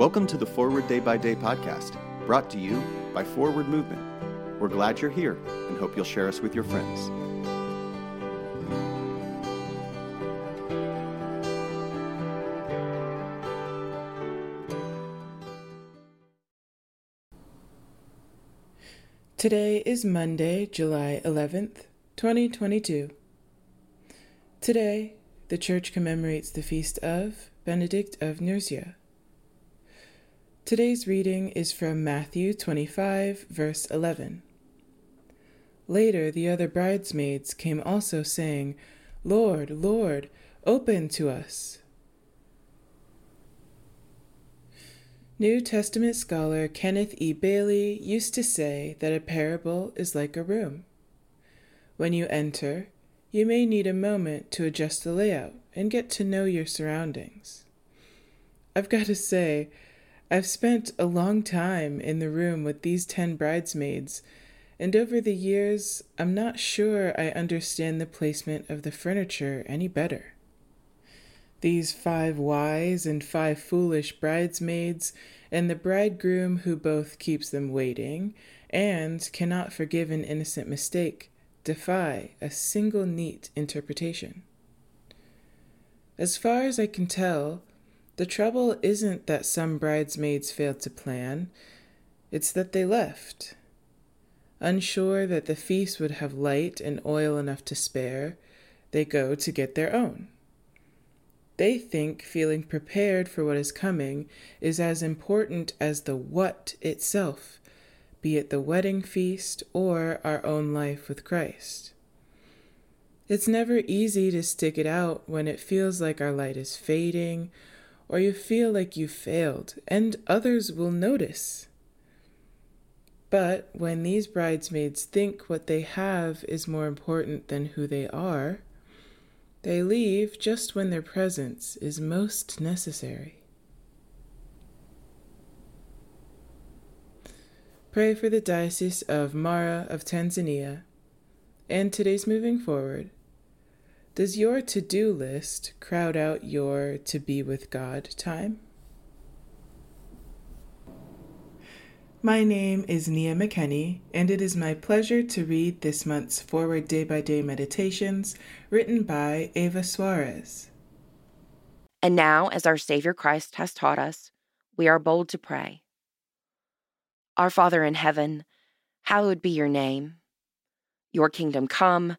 Welcome to the Forward Day by Day podcast, brought to you by Forward Movement. We're glad you're here and hope you'll share us with your friends. Today is Monday, July 11th, 2022. Today, the Church commemorates the feast of Benedict of Nursia. Today's reading is from Matthew 25, verse 11. Later, the other bridesmaids came also, saying, Lord, Lord, open to us. New Testament scholar Kenneth E. Bailey used to say that a parable is like a room. When you enter, you may need a moment to adjust the layout and get to know your surroundings. I've got to say, I've spent a long time in the room with these ten bridesmaids, and over the years, I'm not sure I understand the placement of the furniture any better. These five wise and five foolish bridesmaids, and the bridegroom who both keeps them waiting and cannot forgive an innocent mistake, defy a single neat interpretation. As far as I can tell, the trouble isn't that some bridesmaids failed to plan, it's that they left. Unsure that the feast would have light and oil enough to spare, they go to get their own. They think feeling prepared for what is coming is as important as the what itself, be it the wedding feast or our own life with Christ. It's never easy to stick it out when it feels like our light is fading or you feel like you failed, and others will notice. But when these bridesmaids think what they have is more important than who they are, they leave just when their presence is most necessary. Pray for the Diocese of Mara of Tanzania. And today's moving forward. Does your to do list crowd out your to be with God time? My name is Nia McKenney, and it is my pleasure to read this month's Forward Day by Day Meditations written by Eva Suarez. And now, as our Savior Christ has taught us, we are bold to pray. Our Father in heaven, hallowed be your name. Your kingdom come,